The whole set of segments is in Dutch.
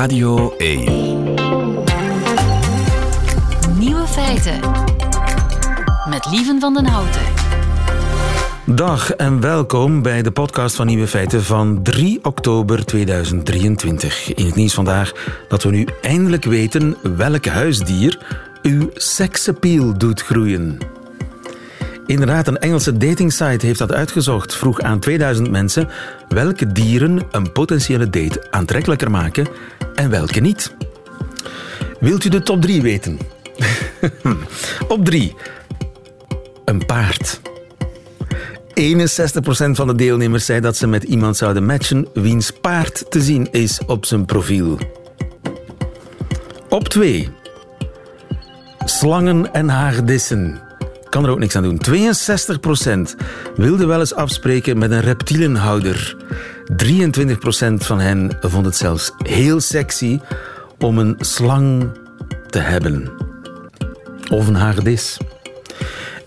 Radio 1. Nieuwe feiten. Met Lieven van den Houten. Dag en welkom bij de podcast van Nieuwe Feiten van 3 oktober 2023. In het nieuws vandaag dat we nu eindelijk weten welk huisdier uw seksappeal doet groeien. Inderdaad, een Engelse datingsite heeft dat uitgezocht. Vroeg aan 2000 mensen welke dieren een potentiële date aantrekkelijker maken en welke niet. Wilt u de top 3 weten? Op 3. Een paard. 61% van de deelnemers zei dat ze met iemand zouden matchen wiens paard te zien is op zijn profiel. Op 2. Slangen en haagdissen. Kan er ook niks aan doen. 62% wilde wel eens afspreken met een reptielenhouder. 23% van hen vond het zelfs heel sexy om een slang te hebben. Of een hagedis.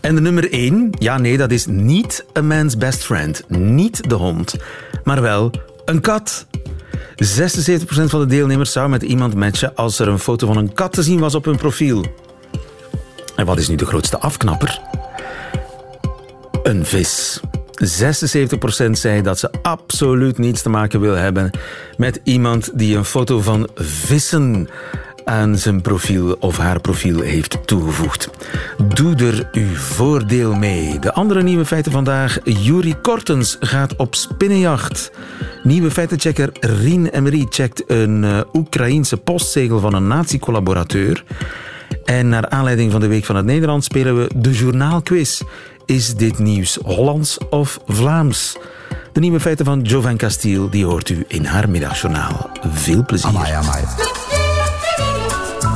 En de nummer 1, ja nee, dat is niet een man's best friend. Niet de hond, maar wel een kat. 76% van de deelnemers zou met iemand matchen als er een foto van een kat te zien was op hun profiel. En wat is nu de grootste afknapper? Een vis. 76% zei dat ze absoluut niets te maken wil hebben met iemand die een foto van vissen aan zijn profiel of haar profiel heeft toegevoegd. Doe er uw voordeel mee. De andere nieuwe feiten vandaag. Juri Kortens gaat op spinnenjacht. Nieuwe feitenchecker Rien Emery checkt een uh, Oekraïense postzegel van een nazi-collaborateur. En naar aanleiding van de Week van het Nederland spelen we de journaalquiz. Is dit nieuws Hollands of Vlaams? De nieuwe feiten van Jovan Castiel die hoort u in haar middagjournaal. Veel plezier. Amai, amai.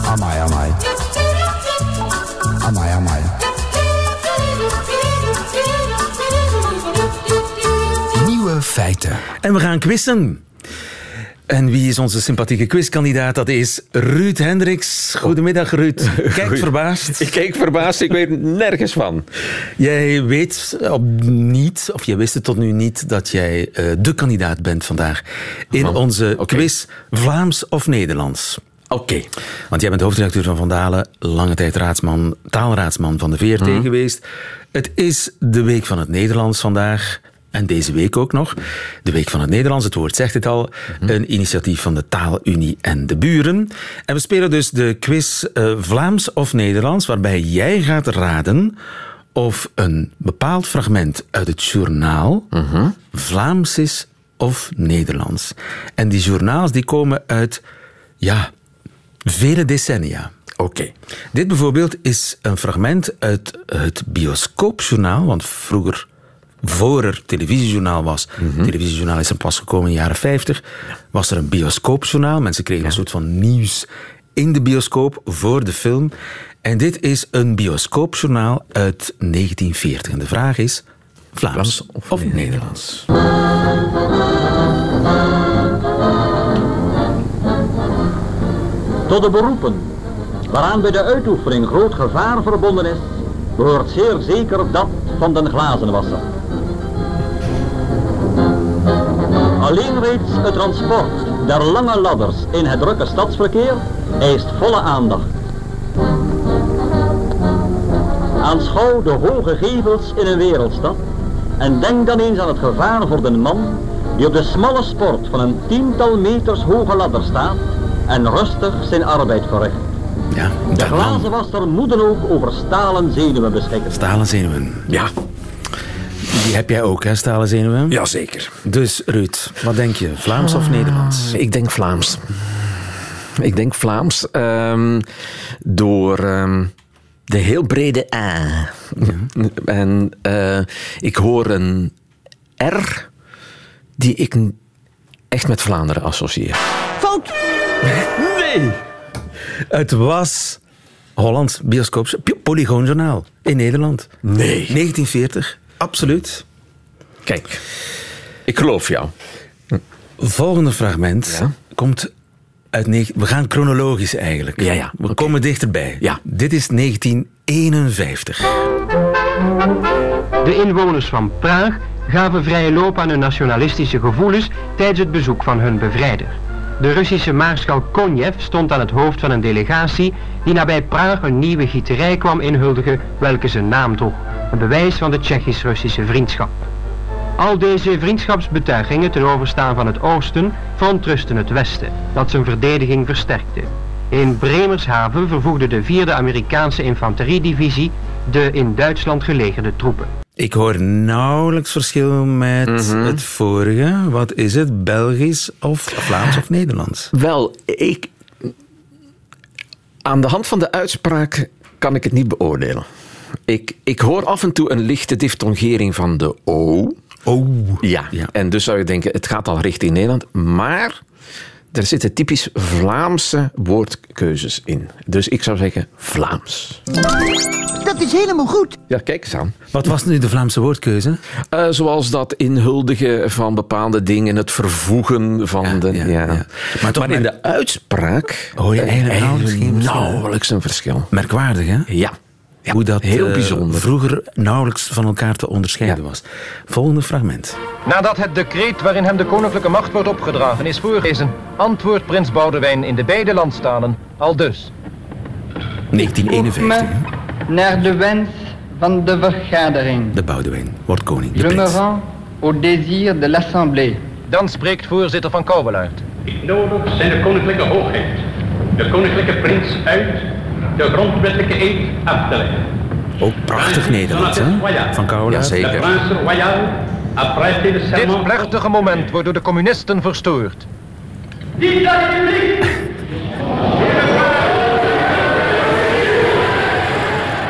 Amai, amai. Amai, amai. Nieuwe feiten. En we gaan quizzen. En wie is onze sympathieke quizkandidaat? Dat is Ruud Hendricks. Goedemiddag, Ruud. Kijk verbaasd. Ik keek verbaasd, ik weet nergens van. Jij weet op niet, of jij wist het tot nu niet, dat jij uh, de kandidaat bent vandaag in Van- onze quiz Vlaams of Nederlands. Oké. Want jij bent hoofdredacteur van Vandalen, lange tijd raadsman, taalraadsman van de VRT Mhm. geweest. Het is de Week van het Nederlands vandaag. En deze week ook nog. De Week van het Nederlands, het woord zegt het al. Mhm. Een initiatief van de Taalunie en de Buren. En we spelen dus de quiz eh, Vlaams of Nederlands, waarbij jij gaat raden of een bepaald fragment uit het journaal Mhm. Vlaams is of Nederlands. En die journaals die komen uit, ja, vele decennia. Oké. Dit bijvoorbeeld is een fragment uit het bioscoopjournaal, want vroeger, voor er televisiejournaal was, televisiejournaal is er pas gekomen in de jaren 50, was er een bioscoopjournaal. Mensen kregen een soort van nieuws in de bioscoop voor de film. En dit is een bioscoopjournaal uit 1940. En de vraag is, Vlaams, of, Nederlands? Tot de beroepen waaraan bij de uitoefening groot gevaar verbonden is, behoort zeer zeker dat van den glazenwasser. Alleen reeds het transport der lange ladders in het drukke stadsverkeer eist volle aandacht. Aanschouw de hoge gevels in een wereldstad en denk dan eens aan het gevaar voor de man die op de smalle sport van een tiental meters hoge ladder staat en rustig zijn arbeid verricht. Ja, De dat man. glazenwasser moet dan ook over stalen zenuwen beschikken. Stalen zenuwen. Ja. Die heb jij ook, hè, stalen zenuwen? Jazeker. Dus Ruud, wat denk je? Vlaams of Nederlands? Ik denk Vlaams. Ik denk Vlaams ehm, door ehm, de heel brede A. En eh, ik hoor een R die ik echt met Vlaanderen associeer. Fout! Nee! Het was Hollands bioscoop Polygoonjournaal in Nederland. Nee. 1940, absoluut. Kijk, ik geloof jou. Volgende fragment Ja. komt uit... We gaan chronologisch eigenlijk. Ja, ja, We komen dichterbij. Ja. Dit is 1951. De inwoners van Praag gaven vrije loop aan hun nationalistische gevoelens tijdens het bezoek van hun bevrijder. De Russische maarschalk Konjev stond aan het hoofd van een delegatie die nabij Praag een nieuwe gieterij kwam inhuldigen welke zijn naam droeg. Een bewijs van de Tsjechisch-Russische vriendschap. Al deze vriendschapsbetuigingen ten overstaan van het oosten verontrusten het westen, dat zijn verdediging versterkte. In Bremershaven vervoegde de 4e Amerikaanse infanteriedivisie de in Duitsland gelegerde troepen. Ik hoor nauwelijks verschil met Mhm. het vorige. Wat is het? Belgisch of Vlaams of Nederlands? Wel, ik... Aan de hand van de uitspraak kan ik het niet beoordelen. Ik, ik hoor af en toe een lichte diftongering van de O. Oh. Ja. Ja. En dus zou je denken, het gaat al richting Nederland. Maar er zitten typisch Vlaamse woordkeuzes in. Dus ik zou zeggen Vlaams. Dat is helemaal goed. Ja, kijk eens aan. Wat was nu de Vlaamse woordkeuze? Eh, zoals dat inhuldigen van bepaalde dingen, het vervoegen van Ja, de... ja, Ja, ja. Maar Maar, toch in de uitspraak Hoor je eigenlijk verschil? nauwelijks een verschil. Merkwaardig, hè? Ja. Ja Hoe dat heel eh, bijzonder. vroeger nauwelijks van elkaar te onderscheiden Ja. was. Volgende fragment. Nadat het decreet waarin hem de koninklijke macht wordt opgedragen is voorgelezen, antwoordt prins Boudewijn in de beide landstalen al dus. 1951. hè? naar de wens van de vergadering. De Boudewijn wordt koning. De Je me prins. rends au désir de l'Assemblée. Dan spreekt voorzitter van Kouwelaert. Ik nodig zijn de koninklijke hoogheid, de koninklijke prins uit de grondwettelijke eed af te leggen. Ook prachtig Nederlands, hè? Van Kouwelaar. Jazeker. Le prince royal a prêté le Dit plechtige moment wordt door de communisten verstoord.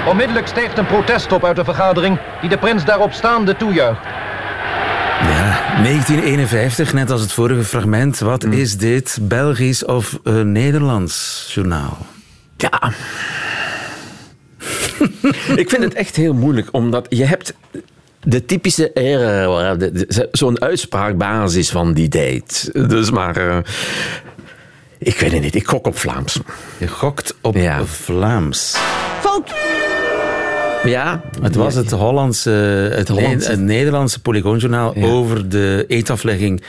Onmiddellijk stijgt een protest op uit de vergadering die de prins daarop staande toejuicht. Ja, 1951, net als het vorige fragment. Wat Hmm. is dit? Belgisch of eh, Nederlands journaal? Ja. ik vind het echt heel moeilijk, omdat je hebt de typische eh, de- zo'n uitspraakbasis van die tijd. Dus maar... eh, ik weet het niet, ik gok op Vlaams. Je gokt op Ja. Vlaams. Fout. Ja, Het was het Hollandse, het, Hollandse. Ne- het Nederlandse Polygoonjournaal Ja. over de eetaflegging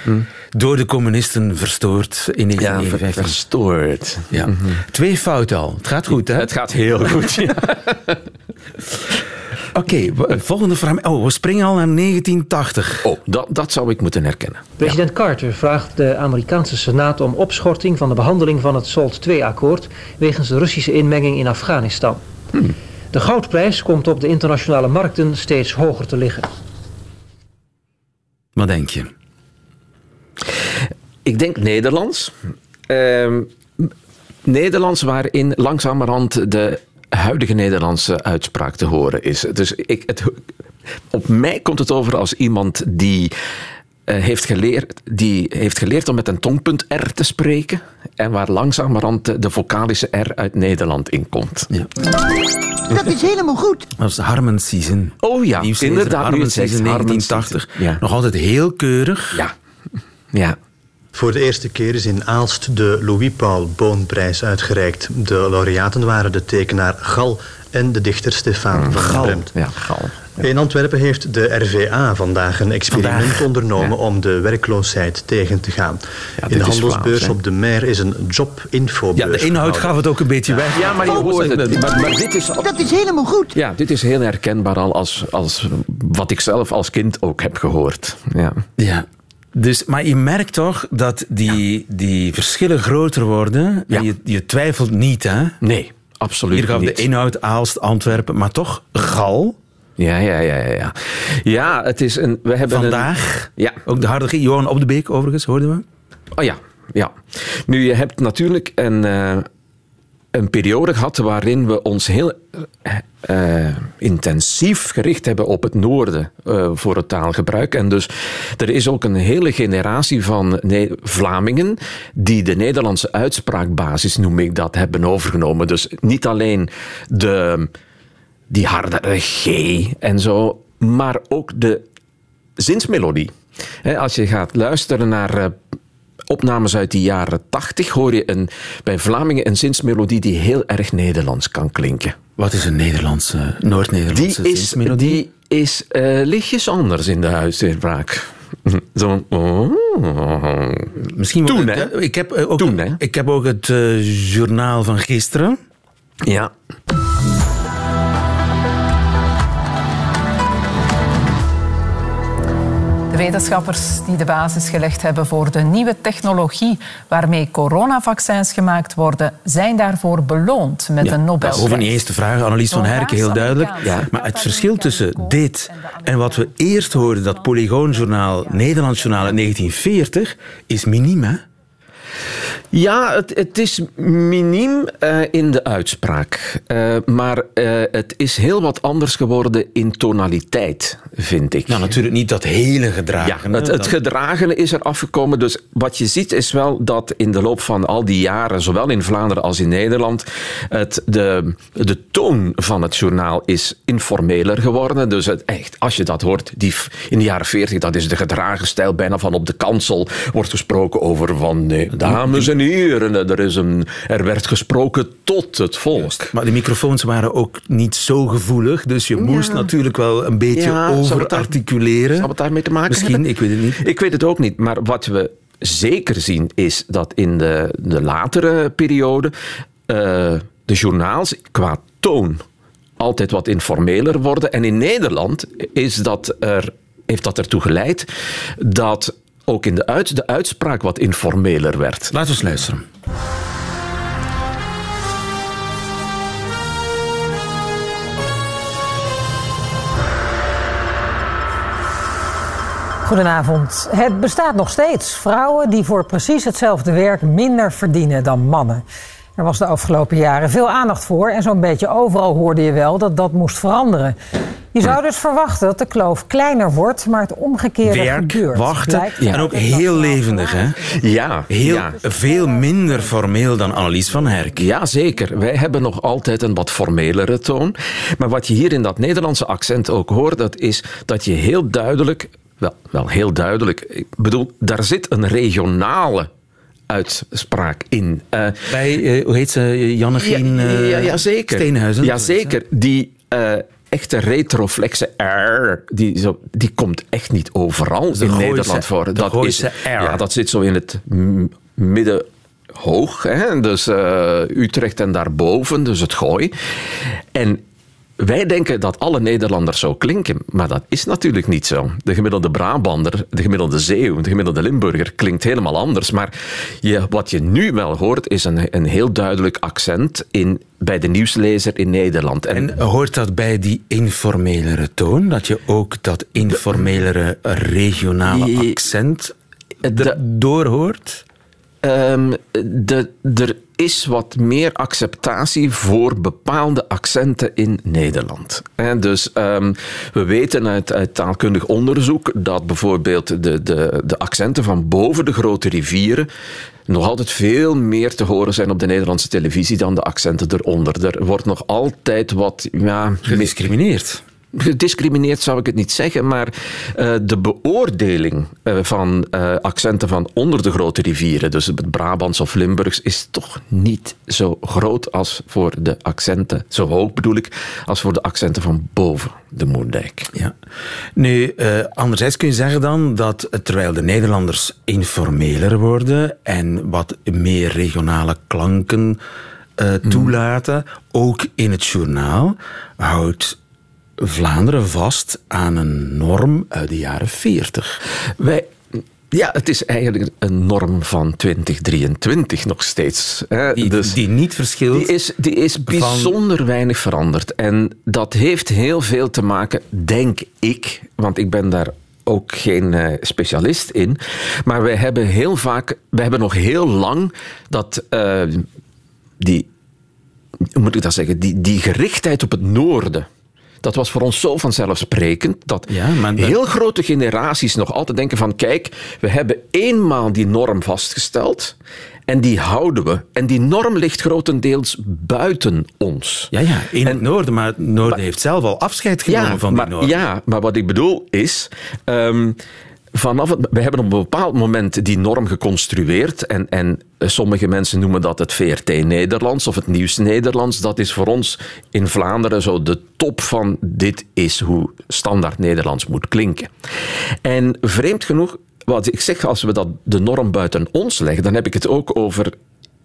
door de communisten verstoord in Ja, ver- 1951. verstoord. Ja. Twee fouten al. Het gaat goed, hè? Het gaat heel goed. ja. Oké, volgende vraag. Oh, we springen al naar 1980. Oh, dat, dat zou ik moeten herkennen. President Carter vraagt de Amerikaanse Senaat om opschorting van de behandeling van het SALT II-akkoord wegens de Russische inmenging in Afghanistan. De goudprijs komt op de internationale markten steeds hoger te liggen. Wat denk je? Ik denk Nederlands. Ehm, Nederlands waarin langzamerhand de huidige Nederlandse uitspraak te horen is. Dus ik, het, op mij komt het over als iemand die, heeft geleerd, die heeft geleerd om met een tongpunt R te spreken en waar langzamerhand de, de vocalische R uit Nederland in komt. Ja. Dat is helemaal goed. Dat was Harmen Season. Oh ja, inderdaad. Harmen Season Harmen 1980. Season. Ja. Nog altijd heel keurig. Ja. ja. Voor de eerste keer is in Aalst de Louis-Paul Boonprijs uitgereikt. De laureaten waren de tekenaar Gal en de dichter Stefan van Gal. Bremt. Ja, gal. In Antwerpen heeft de RVA vandaag een experiment Vandaag, ondernomen ja. om de werkloosheid tegen te gaan. in de handelsbeurs Vlaams, op de Meer is een job-infobeurs. Ja, de inhoud gehouden. gaf het ook een beetje weg. Ja, maar je hoort het. Maar, maar dit is Dat is helemaal goed. Ja, dit is heel herkenbaar al als, als wat ik zelf als kind ook heb gehoord. Ja. Ja. Dus, maar je merkt toch dat die, die verschillen groter worden. En je, je twijfelt niet, hè? Nee, absoluut Hier gaf niet. de inhoud Aalst, Antwerpen, maar toch Gal. Ja, ja, ja, ja, ja. Het is een... We hebben Vandaag. Een, ja. Ook de harde. Johan Op de Beek, overigens, hoorden we. Oh ja, ja. Nu, je hebt natuurlijk een, eh, een periode gehad waarin we ons heel eh, eh, intensief gericht hebben op het noorden voor het taalgebruik. En dus er is ook een hele generatie van Ne- Vlamingen die de Nederlandse uitspraakbasis, noem ik dat, hebben overgenomen. Dus niet alleen de, die hardere G en zo, maar ook de zinsmelodie. Als je gaat luisteren naar eh, opnames uit de jaren tachtig, hoor je een, bij Vlamingen een zinsmelodie die heel erg Nederlands kan klinken. Wat is een Nederlandse, Noord-Nederlandse Die is, zinsmelodie? die is eh, lichtjes anders in de uitspraak. Zo. oh. Misschien Toen, hè? Ik heb, eh, ook, Toen, hè? ik heb ook het eh, journaal van gisteren. Ja. Wetenschappers die de basis gelegd hebben voor de nieuwe technologie waarmee coronavaccins gemaakt worden, zijn daarvoor beloond met een Dat Nobelprijs. hoeven niet eens te vragen. Annelies van Herken, heel duidelijk. Amerikaanse Maar het verschil tussen dit en wat we eerst hoorden, dat Polygoonjournaal, Nederlands Journaal in 1940, is miniem, hè? Ja, het, het is miniem eh, in de uitspraak. Eh, maar eh, het is heel wat anders geworden in tonaliteit, vind ik. Nou, natuurlijk niet dat hele gedragen. Ja, het, het gedragene is er afgekomen. Dus wat je ziet is wel dat in de loop van al die jaren, zowel in Vlaanderen als in Nederland, het, de, de toon van het journaal is informeler geworden. Dus het, echt, als je dat hoort, die, in de jaren 40, dat is de gedragen stijl, bijna van op de kansel wordt gesproken over van, nee, dames en heren, er, is een, er werd gesproken tot het volk. Maar de microfoons waren ook niet zo gevoelig, dus je moest natuurlijk wel een beetje Ja, overarticuleren. Zou het daarmee te maken Misschien, hebben? ik weet het niet. Ik weet het ook niet, maar wat we zeker zien is dat in de, de latere periode eh, de journaals qua toon altijd wat informeler worden. En in Nederland is dat er, heeft dat ertoe geleid dat ook in de, uit, de uitspraak wat informeler werd. Laten we eens luisteren. Goedenavond. Het bestaat nog steeds. Vrouwen die voor precies hetzelfde werk minder verdienen dan mannen. Er was de afgelopen jaren veel aandacht voor en zo'n beetje overal hoorde je wel dat dat moest veranderen. Je zou dus verwachten dat de kloof kleiner wordt, maar het omgekeerde Werk, gebeurt. wachten en ook heel levendig, hè? Ja, Heel, ja. Veel minder formeel dan Annelies van Herk. Ja, zeker. Wij hebben nog altijd een wat formelere toon. Maar wat je hier in dat Nederlandse accent ook hoort, dat is dat je heel duidelijk, wel, wel heel duidelijk, ik bedoel, daar zit een regionale uitspraak in. Eh, Bij, eh, hoe heet ze, Jannegien ja, eh, ja, ja, zeker. Steenhuizen? Ja, zeker. Die eh, echte retroflexe R, die, zo, die komt echt niet overal de in Gooise- Nederland voor. dat is, R. Ja, dat zit zo in het midden hoog, hè? dus eh, Utrecht en daarboven, dus het gooi. En wij denken dat alle Nederlanders zo klinken, maar dat is natuurlijk niet zo. De gemiddelde Brabander, de gemiddelde Zeeuw, de gemiddelde Limburger klinkt helemaal anders. Maar je, wat je nu wel hoort, is een, een heel duidelijk accent in, bij de nieuwslezer in Nederland. En hoort dat bij die informelere toon? Dat je ook dat informelere regionale accent doorhoort? Ehm, er is wat meer acceptatie voor bepaalde accenten in Nederland. En dus ehm, we weten uit, uit taalkundig onderzoek dat bijvoorbeeld de, de, de accenten van boven de grote rivieren nog altijd veel meer te horen zijn op de Nederlandse televisie dan de accenten eronder. Er wordt nog altijd wat... Ja, Gediscrimineerd. Gediscrimineerd zou ik het niet zeggen, maar eh, de beoordeling eh, van eh, accenten van onder de grote rivieren, dus het Brabants of Limburgs, is toch niet zo groot als voor de accenten, zo hoog bedoel ik, als voor de accenten van boven de Moerdijk. Ja. Nu, anderzijds kun je zeggen dan dat terwijl de Nederlanders informeler worden en wat meer regionale klanken eh, toelaten, ook in het journaal, houdt Vlaanderen vast aan een norm uit de jaren 40. Wij, ja, het is eigenlijk een norm van 2023 nog steeds. Hè. Die, Dus- die niet verschilt. Die is, die is bijzonder weinig veranderd. En dat heeft heel veel te maken, denk ik, want ik ben daar ook geen eh, specialist in. Maar wij hebben heel vaak, wij hebben nog heel lang dat eh, die, hoe moet ik dat zeggen, die, die gerichtheid op het noorden. Dat was voor ons zo vanzelfsprekend dat heel grote generaties nog altijd denken van kijk, we hebben eenmaal die norm vastgesteld en die houden we. En die norm ligt grotendeels buiten ons. Ja, ja, in het noorden, maar het noorden heeft zelf al afscheid genomen ja, van die maar, norm. Ja, maar wat ik bedoel is... ehm, vanaf we hebben op een bepaald moment die norm geconstrueerd. En, en sommige mensen noemen dat het VRT Nederlands of het Nieuws Nederlands. Dat is voor ons in Vlaanderen zo de top van dit is hoe standaard Nederlands moet klinken. En vreemd genoeg, wat ik zeg, als we dat de norm buiten ons leggen, dan heb ik het ook over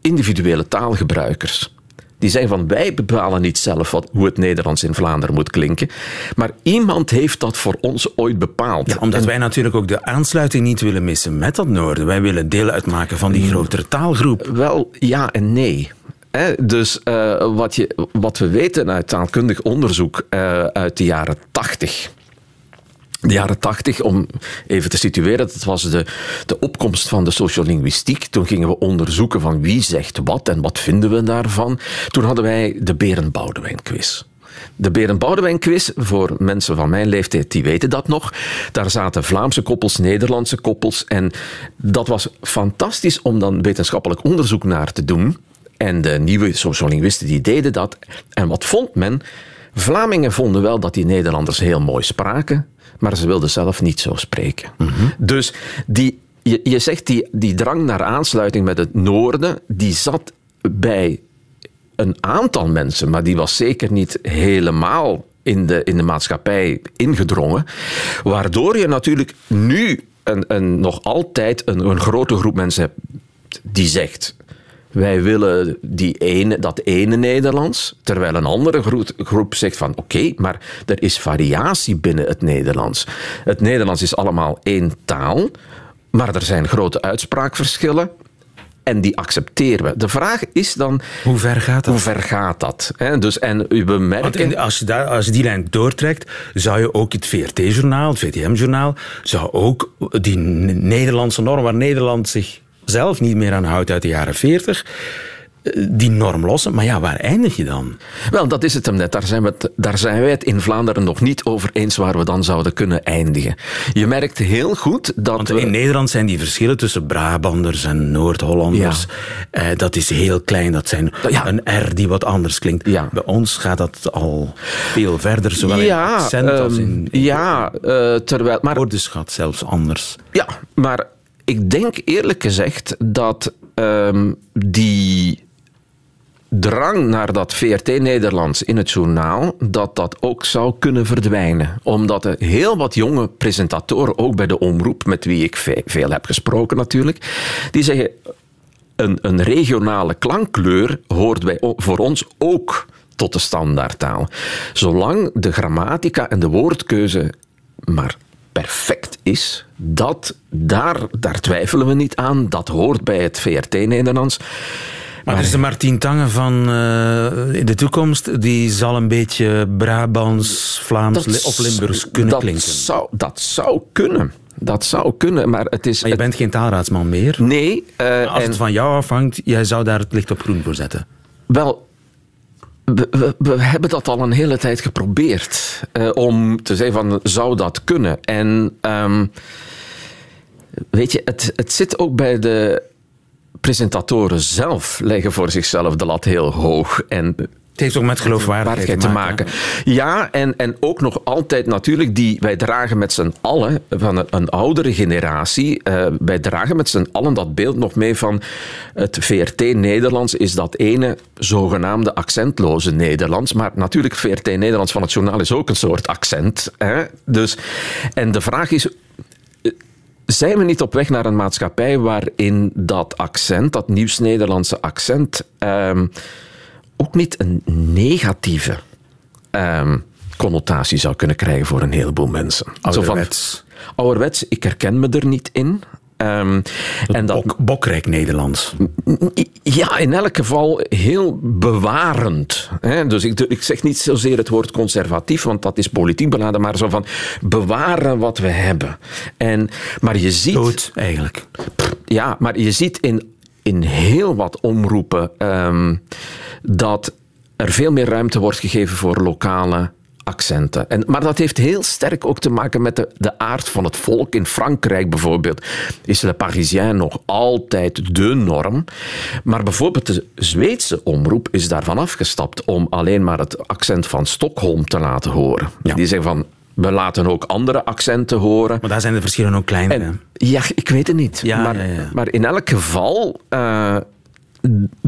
individuele taalgebruikers. Die zijn van wij bepalen niet zelf wat, hoe het Nederlands in Vlaanderen moet klinken. Maar iemand heeft dat voor ons ooit bepaald. Ja, omdat wij natuurlijk ook de aansluiting niet willen missen met dat noorden. Wij willen deel uitmaken van die grotere taalgroep. Wel, ja en nee. dus uh, wat, je, wat we weten uit taalkundig onderzoek uh, uit de jaren tachtig de jaren tachtig, om even te situeren, dat was de, de opkomst van de sociolinguïstiek. Toen gingen we onderzoeken van wie zegt wat en wat vinden we daarvan. Toen hadden wij de Beren-Boudewijn-quiz. De Beren-Boudewijn-quiz, voor mensen van mijn leeftijd, die weten dat nog. Daar zaten Vlaamse koppels, Nederlandse koppels. En dat was fantastisch om dan wetenschappelijk onderzoek naar te doen. En de nieuwe sociolinguïsten die deden dat. En wat vond men? Vlamingen vonden wel dat die Nederlanders heel mooi spraken maar ze wilde zelf niet zo spreken. Dus die, je, je zegt die, die drang naar aansluiting met het noorden, die zat bij een aantal mensen, maar die was zeker niet helemaal in de, in de maatschappij ingedrongen. Waardoor je natuurlijk nu een, een, nog altijd een, een grote groep mensen hebt die zegt wij willen die ene, dat ene Nederlands, terwijl een andere groep, zegt van oké, maar er is variatie binnen het Nederlands. Het Nederlands is allemaal één taal, maar er zijn grote uitspraakverschillen. En die accepteren we. De vraag is dan... Hoe ver gaat dat? Hoe ver gaat dat? Dus, en we merken... als, je daar, als je die lijn doortrekt, zou je ook het VRT-journaal, het VTM-journaal, zou ook die Nederlandse norm, waar Nederland zich zelf niet meer aan houdt uit de jaren 40 eh, die norm lossen. Maar ja, waar eindig je dan? Wel, dat is het hem net. Daar zijn, we het, daar zijn wij het in Vlaanderen nog niet over eens waar we dan zouden kunnen eindigen. Je merkt heel goed dat. Want in Nederland zijn die verschillen tussen Brabanders en Noord-Hollanders. Ja. Eh, dat is heel klein. Dat zijn ja. een R die wat anders klinkt. Ja. Bij ons gaat dat al veel verder, zowel in accent als in. in ja, uh, terwijl. Maar. Woordenschat zelfs anders. Ja, maar ik denk eerlijk gezegd dat um, die drang naar dat VRT-Nederlands in het journaal, dat dat ook zou kunnen verdwijnen. Omdat er heel wat jonge presentatoren, ook bij de omroep, met wie ik veel heb gesproken natuurlijk, die zeggen, een, een regionale klankkleur hoort bij, voor ons ook tot de standaardtaal. Zolang de grammatica en de woordkeuze maar perfect is, dat, daar, daar twijfelen we niet aan. Dat hoort bij het VRT-Nederlands. Maar dus de Martien Tange van uh, in de toekomst, die zal een beetje Brabants, Vlaams of Limburgs kunnen dat klinken. Zou, dat zou kunnen. Dat zou kunnen, maar het is... Maar je bent geen taalraadsman meer? Nee. Uh, als en, het van jou afhangt, jij zou daar het licht op groen voor zetten? Wel, we, hebben dat al een hele tijd geprobeerd. Uh, om te zeggen van, zou dat kunnen? En um, weet je, het, het zit ook bij de presentatoren zelf, leggen voor zichzelf de lat heel hoog. En het heeft ook met geloofwaardigheid te maken. Ja, en, en ook nog altijd natuurlijk, die, wij dragen met z'n allen, van een, een oudere generatie, uh, wij dragen met z'n allen dat beeld nog mee van het VRT-Nederlands is dat ene zogenaamde accentloze Nederlands. Maar natuurlijk, VRT-Nederlands van het journaal is ook een soort accent. Hè? Dus, en de vraag is, zijn we niet op weg naar een maatschappij waarin dat accent, dat nieuws-Nederlandse accent, um, ook niet een negatieve um, connotatie zou kunnen krijgen voor een heleboel mensen? Ouderwets. Van, ouderwets, ik herken me er niet in. Um, en dat, bok, bokrijk Nederlands. Ja, in elk geval heel bewarend. Hè? Dus ik, ik, zeg niet zozeer het woord conservatief, want dat is politiek beladen, maar zo van bewaren wat we hebben. En, maar je ziet. Dood, eigenlijk. Ja, maar je ziet in, in heel wat omroepen um, dat er veel meer ruimte wordt gegeven voor lokale accenten. En, maar dat heeft heel sterk ook te maken met de, de aard van het volk. In Frankrijk bijvoorbeeld is Le Parisien nog altijd de norm. Maar bijvoorbeeld de Zweedse omroep is daarvan afgestapt om alleen maar het accent van Stockholm te laten horen. Ja. Die zeggen van We laten ook andere accenten horen. Maar daar zijn de verschillen ook kleiner. Ja, ik weet het niet. Ja, maar, ja, ja. maar in elk geval, eh,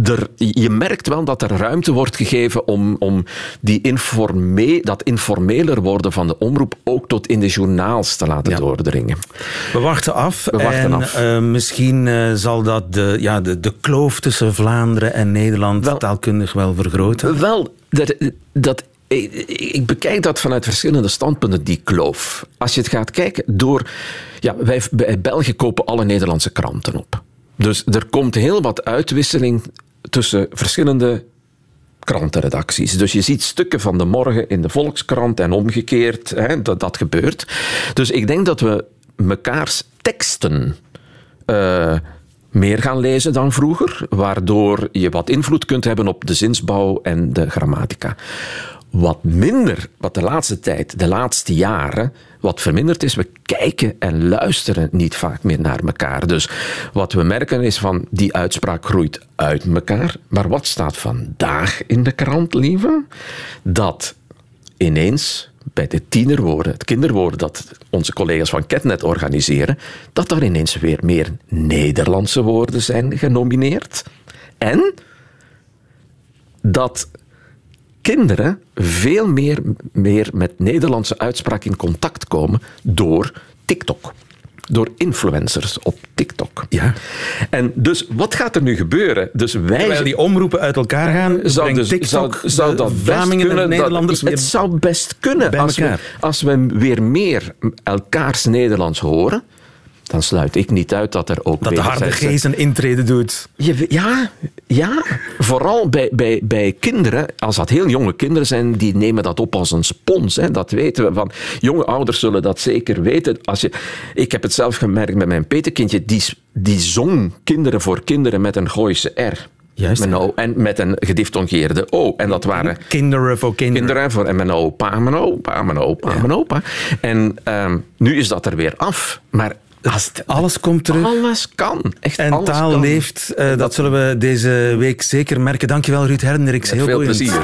er, je merkt wel dat er ruimte wordt gegeven om, om die informe, dat informeler worden van de omroep ook tot in de journaals te laten doordringen. We wachten af. We wachten en, af. eh, misschien eh, zal dat de, ja, de, de kloof tussen Vlaanderen en Nederland taalkundig wel vergroten. Wel, dat, dat, ik, bekijk dat vanuit verschillende standpunten, die kloof. Als je het gaat kijken door... Ja, wij bij België kopen alle Nederlandse kranten op. Dus er komt heel wat uitwisseling tussen verschillende krantenredacties. Dus je ziet stukken van de morgen in de Volkskrant en omgekeerd. Hè, dat, dat gebeurt. Dus ik denk dat we mekaars teksten eh, meer gaan lezen dan vroeger, waardoor je wat invloed kunt hebben op de zinsbouw en de grammatica. Wat minder, wat de laatste tijd, de laatste jaren, wat verminderd is, we kijken en luisteren niet vaak meer naar elkaar. Dus wat we merken is van die uitspraak groeit uit elkaar. Maar wat staat vandaag in de krant, lieve? Dat ineens bij de tienerwoorden, het kinderwoorden dat onze collega's van Ketnet organiseren, dat er ineens weer meer Nederlandse woorden zijn genomineerd. En dat kinderen veel meer, meer met Nederlandse uitspraak in contact komen door TikTok. Door influencers op TikTok. Ja. En dus wat gaat er nu gebeuren? Dus wij Terwijl die omroepen uit elkaar gaan, zou, dus, TikTok zou, dat best Vlamingen en kunnen, de Nederlanders dat, weer Het zou best kunnen. Als we, als we weer meer elkaars Nederlands horen, dan sluit ik niet uit dat er ook dat de harde geest een intrede doet. je, ja, ja, vooral bij, bij, bij kinderen, als dat heel jonge kinderen zijn, die nemen dat op als een spons. Hè. Dat weten we. Van, jonge ouders zullen dat zeker weten. Als je, ik heb het zelf gemerkt met mijn petekindje, die, die zong kinderen voor kinderen met een Gooise R. Juist. Met een O, en met een gediftongeerde O. En dat waren Kinderen voor kinderen. kinderen voor en mijn opa, mijn opa, mijn opa, mijn opa. En ehm, nu is dat er weer af. Maar het- Alles komt terug. alles kan. Echt En alles taal kan. leeft, eh, dat, zullen we deze week zeker merken. Dankjewel Ruud Herderiks. Heel veel boeiend. plezier.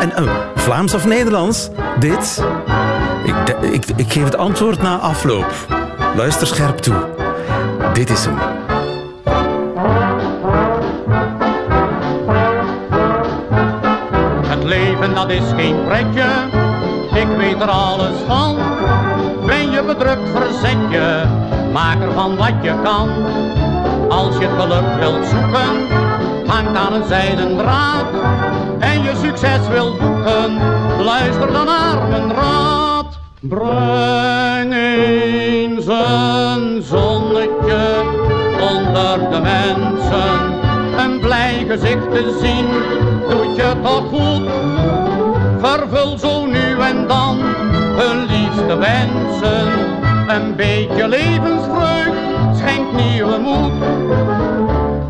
En eh, Vlaams of Nederlands? Dit? Ik, de- ik, ik geef het antwoord na afloop. Luister scherp toe. Dit is hem. Het leven dat is geen pretje, ik weet er alles van. Ben je bedrukt, verzet je, maak ervan wat je kan. Als je geluk wilt zoeken, hangt aan een zijden draad. En je succes wilt boeken, luister dan naar mijn raad. Breng eens een zonnetje onder de mensen. Een blij gezicht te zien, doet je toch goed. Vervul zo nu en dan hun liefste wensen. Een beetje levensvreugd schenkt nieuwe moed.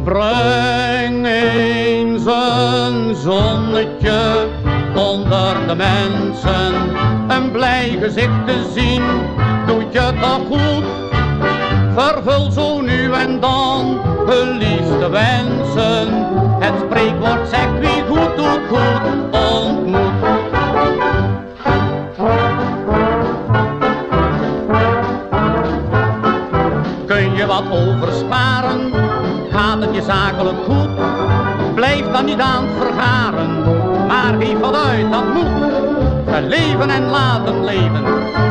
Breng eens een zonnetje onder de mensen. Een blij gezicht te zien, doet je toch goed. Vervul zo nu en dan hun liefste wensen. Het spreekwoord zegt wie goed doet goed ontmoet. Wat oversparen, gaat het je zakelijk goed. Blijf dan niet aan het vergaren, maar geef wat uit, dat moet. Leven en laten leven,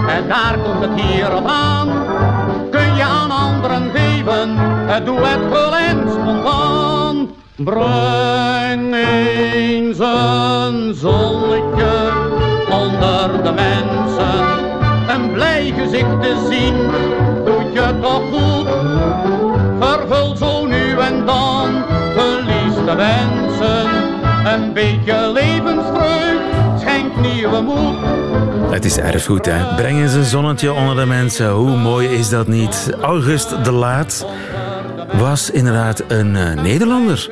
en daar komt het hier op aan. Kun je aan anderen geven, doe het gul en spontaan. Breng eens een zonnetje onder de mensen. Een blij gezicht te zien, doet je toch goed. Dan hun liefste wensen. Een beetje levensvreugd schenkt nieuwe moed. Het is erfgoed, hè. Breng eens een zonnetje onder de mensen. Hoe mooi is dat niet? August de Laat was inderdaad een eh, Nederlander.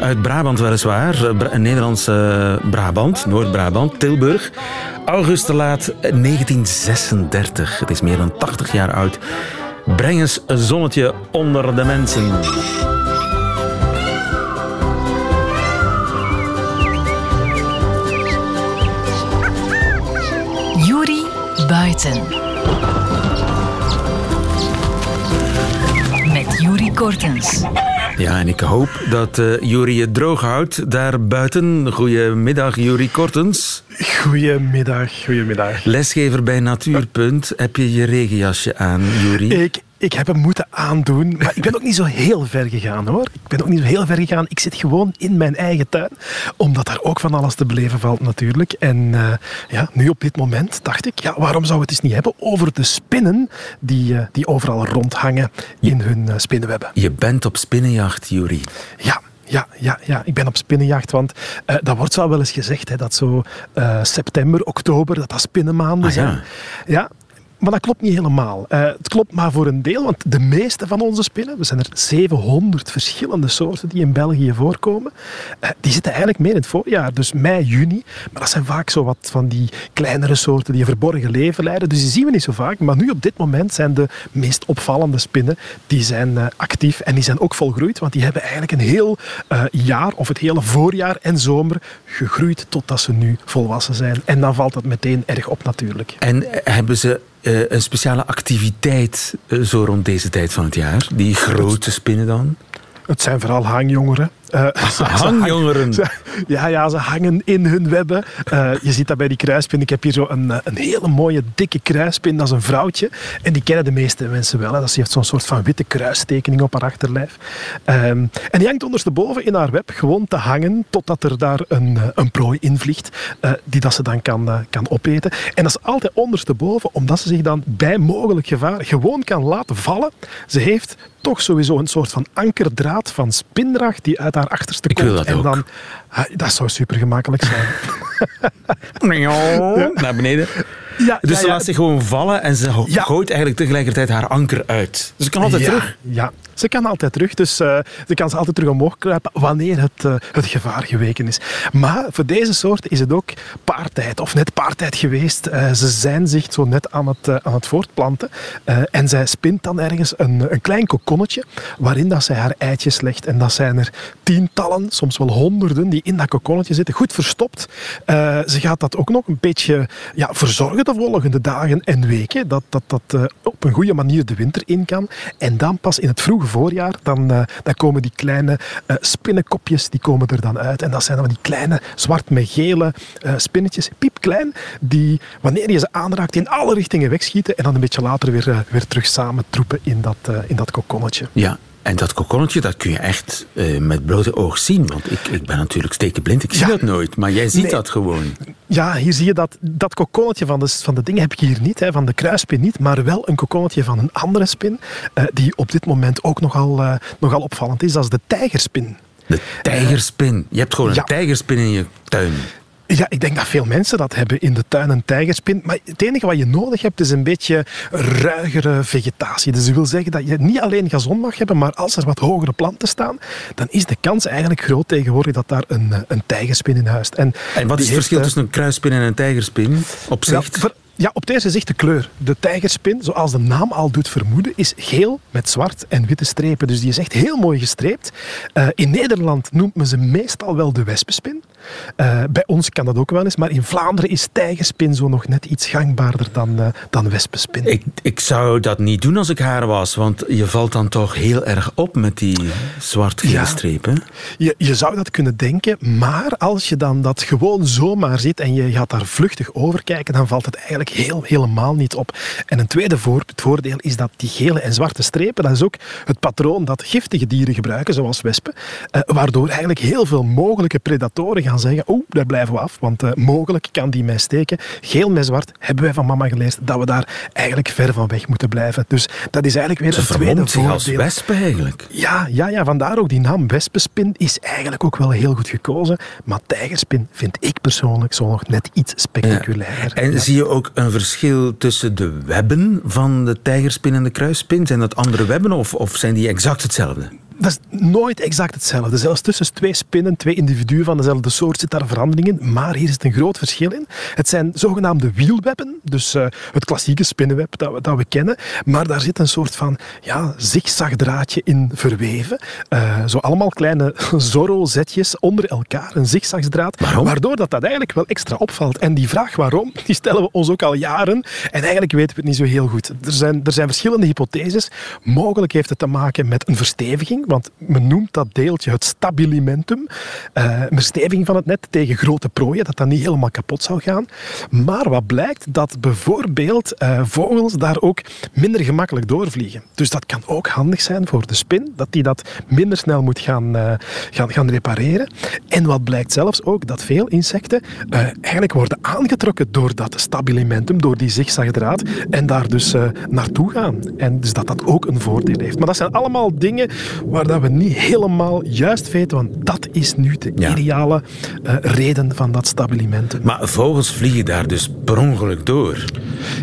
Uit Brabant weliswaar. Eh, Een Nederlandse Brabant, Noord-Brabant, Tilburg. August de Laat, eh, 1936. Het is meer dan 80 jaar oud. Breng eens een zonnetje onder de mensen. Met Juri Kortens. Ja, en ik hoop dat uh, Juri het droog houdt daar buiten. Goedemiddag, Juri Kortens. Goedemiddag, goedemiddag. Lesgever bij Natuurpunt. Heb je je regenjasje aan, Juri? Ik, ik heb hem moeten aandoen, maar ik ben ook niet zo heel ver gegaan hoor. Ik ben ook niet zo heel ver gegaan. Ik zit gewoon in mijn eigen tuin, omdat daar ook van alles te beleven valt natuurlijk. En uh, ja, nu op dit moment dacht ik, ja, waarom zou het eens niet hebben over de spinnen die, uh, die overal rondhangen in hun uh, spinnenwebben. Je bent op spinnenjacht, Juri. Ja, ja, ja, ja, ik ben op spinnenjacht. Want uh, dat wordt zo wel eens gezegd, hè, dat zo uh, september, oktober, dat dat spinnenmaanden ah, zijn. Ja. ja. Maar dat klopt niet helemaal. Uh, het klopt maar voor een deel, want de meeste van onze spinnen, we zijn er 700 verschillende soorten die in België voorkomen, uh, die zitten eigenlijk meer in het voorjaar, dus mei, juni. Maar dat zijn vaak zo wat van die kleinere soorten die een verborgen leven leiden, dus die zien we niet zo vaak. Maar nu op dit moment zijn de meest opvallende spinnen, die zijn uh, actief en die zijn ook volgroeid, want die hebben eigenlijk een heel jaar of het hele voorjaar en zomer gegroeid totdat ze nu volwassen zijn. En dan valt dat meteen erg op natuurlijk. En hebben ze uh, een speciale activiteit uh, zo rond deze tijd van het jaar? Die grote spinnen dan? Het zijn vooral hangjongeren. Uh, hangjongeren? Ze, ja, ja, ze hangen in hun webben. Uh, je ziet dat bij die kruispin. Ik heb hier zo een, een hele mooie, dikke kruispin. Dat is een vrouwtje. En die kennen de meeste mensen wel. Hè. Dat heeft zo'n soort van witte kruistekening op haar achterlijf. Um, en die hangt ondersteboven in haar web gewoon te hangen totdat er daar een, een prooi in vliegt uh, die dat ze dan kan, kan opeten. En dat is altijd ondersteboven omdat ze zich dan bij mogelijk gevaar gewoon kan laten vallen. Ze heeft toch sowieso een soort van ankerdraad van spindrag die uit haar achterste Ik komt. wil dat en ook. dan, ah, dat zou super gemakkelijk zijn. ja. Naar beneden. Ja, dus ja, ze ja. laat zich gewoon vallen en ze ja. gooit eigenlijk tegelijkertijd haar anker uit. Dus ze kan altijd ja, terug. Ja, ze kan altijd terug. Dus uh, ze kan ze altijd terug omhoog kruipen wanneer het, uh, het gevaar geweken is. Maar voor deze soort is het ook paartijd, of net paartijd geweest. Uh, ze zijn zich zo net aan het, aan het voortplanten. en zij spint dan ergens een, een klein kokonnetje waarin dat zij haar eitjes legt. En dat zijn er tientallen, soms wel honderden, die in dat kokonnetje zitten, goed verstopt. ze gaat dat ook nog een beetje ja, verzorgen de volgende dagen en weken. Dat dat, dat op een goede manier de winter in kan. En dan pas in het vroege voorjaar, dan, uh, dan komen die kleine uh, spinnenkopjes, die komen er dan uit. En dat zijn dan die kleine zwart met gele uh, spinnetjes, piepklein, die wanneer je ze aanraakt in alle richtingen wegschieten en dan een beetje later weer, weer terug samen troepen in dat, in dat kokonnetje. Ja, en dat kokonnetje, dat kun je echt uh, met blote oog zien. Want ik, ik ben natuurlijk stekenblind, ik zie ja. dat nooit. Maar jij ziet nee. dat gewoon. Ja, hier zie je dat, dat kokonnetje van de, van de dingen heb ik hier niet. Hè, van de kruispin niet, maar wel een kokonnetje van een andere spin. Uh, die op dit moment ook nogal, uh, nogal opvallend is. Dat is de tijgerspin. De tijgerspin? Je hebt gewoon ja. een tijgerspin in je tuin. Ja, ik denk dat veel mensen dat hebben in de tuin, een tijgerspin. Maar het enige wat je nodig hebt, is een beetje ruigere vegetatie. Dus dat wil zeggen dat je niet alleen gazon mag hebben, maar als er wat hogere planten staan, dan is de kans eigenlijk groot tegenwoordig dat daar een, een tijgerspin in huist. En, en wat is het verschil tussen een kruispin en een tijgerspin op zicht? Ja, ja, op eerste zicht de kleur. De tijgerspin, zoals de naam al doet vermoeden, is geel met zwart en witte strepen. Dus die is echt heel mooi gestreept. Uh, in Nederland noemt men ze meestal wel de wespenspin. Uh, bij ons kan dat ook wel eens, maar in Vlaanderen is tijgerspin zo nog net iets gangbaarder dan, uh, dan wespenspin. Ik, ik zou dat niet doen als ik haar was, want je valt dan toch heel erg op met die zwart-gele Ja. strepen. Je, je zou dat kunnen denken, maar als je dan dat gewoon zomaar ziet en je gaat daar vluchtig over kijken, dan valt het eigenlijk heel, helemaal niet op. En een tweede voor, het voordeel is dat die gele en zwarte strepen, dat is ook het patroon dat giftige dieren gebruiken, zoals wespen, eh, waardoor eigenlijk heel veel mogelijke predatoren gaan zeggen, oeh, daar blijven we af, want eh, mogelijk kan die mij steken. Geel met zwart hebben wij van mama geleerd dat we daar eigenlijk ver van weg moeten blijven. Dus dat is eigenlijk weer Ze een tweede zich voordeel. als wespen eigenlijk. Ja, ja, ja, vandaar ook die naam wespenspin is eigenlijk ook wel heel goed gekozen. Maar tijgerspin vind ik persoonlijk zo nog net iets spectaculairder. En Ja. zie je ook een verschil tussen de webben van de tijgerspin en de kruisspin? Zijn dat andere webben of, of zijn die exact hetzelfde? Dat is nooit exact hetzelfde. Zelfs tussen twee spinnen, twee individuen van dezelfde soort zit daar verandering in. Maar hier zit een groot verschil in. Het zijn zogenaamde wielwebben, dus uh, het klassieke spinnenweb dat we, dat we kennen. Maar daar zit een soort van ja, zigzagdraadje in verweven. Uh, zo allemaal kleine Zorro-zetjes onder elkaar, een zigzagdraad. Waardoor dat, dat eigenlijk wel extra opvalt. En die vraag waarom, die stellen we ons ook al jaren. En eigenlijk weten we het niet zo heel goed. Er zijn, er zijn verschillende hypotheses. Mogelijk heeft het te maken met een versteviging, want men noemt dat deeltje het stabilimentum. Uh, een versteviging van het net tegen grote prooien, dat dat niet helemaal kapot zou gaan. Maar wat blijkt, dat bijvoorbeeld uh, vogels daar ook minder gemakkelijk doorvliegen. Dus dat kan ook handig zijn voor de spin, dat die dat minder snel moet gaan, uh, gaan, gaan repareren. En wat blijkt zelfs ook, dat veel insecten eigenlijk worden aangetrokken door dat stabilimentum, door die zigzagdraad, en daar dus naartoe gaan. En dus dat dat ook een voordeel heeft. Maar dat zijn allemaal dingen waar dat we niet helemaal juist weten, want dat is nu de ideale uh, reden van dat stabilimentum. Maar vogels vliegen daar dus per ongeluk door?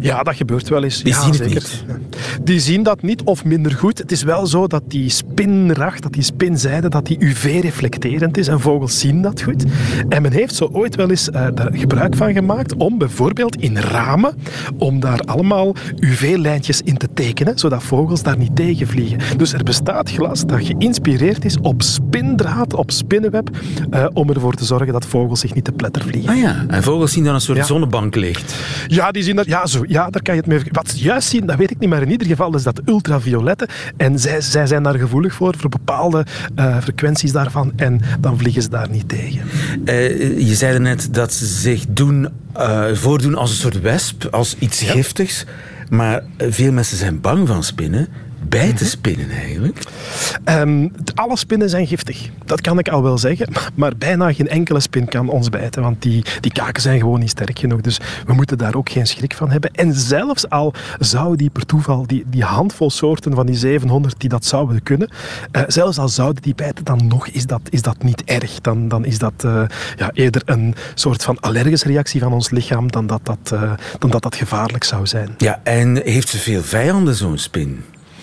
Ja, dat gebeurt wel eens. Die ja, zien zeker. het niet? Die zien dat niet of minder goed. Het is wel zo dat die spinracht, dat die spinzijde, dat die UV-reflecterend is en vogels zien dat goed. En men heeft zo ooit wel eens uh, daar gebruik van gemaakt om bijvoorbeeld in ramen, om daar allemaal UV-lijntjes in te tekenen, zodat vogels daar niet tegen vliegen. Dus er bestaat glas dat geïnspireerd is op spindraad, op spinnenweb, uh, om ervoor te zorgen dat vogels zich niet te pletter vliegen. Ah ja, en vogels zien dan een soort Ja. zonnebanklicht. Ja, die zien dat, ja, zo, ja, daar kan je het mee... Wat ze juist zien, dat weet ik niet, maar in ieder geval is dat ultraviolette. En zij, zij zijn daar gevoelig voor, voor bepaalde eh, frequenties daarvan. En dan vliegen ze daar niet tegen. Eh, je zei net dat ze zich doen, eh, voordoen als een soort wesp, als iets giftigs. Maar eh, veel mensen zijn bang van spinnen. Bijten spinnen eigenlijk? Ehm, alle spinnen zijn giftig. Dat kan ik al wel zeggen. Maar bijna geen enkele spin kan ons bijten. Want die, die kaken zijn gewoon niet sterk genoeg. Dus we moeten daar ook geen schrik van hebben. En zelfs al zou die per toeval, die, die handvol soorten van die 700 die dat zouden kunnen. eh, zelfs al zouden die bijten, dan nog is dat, is dat niet erg. Dan, dan is dat eh, ja, eerder een soort van allergische reactie van ons lichaam dan dat dat, eh, dan dat, dat gevaarlijk zou zijn. Ja, en heeft ze veel vijanden, zo'n spin?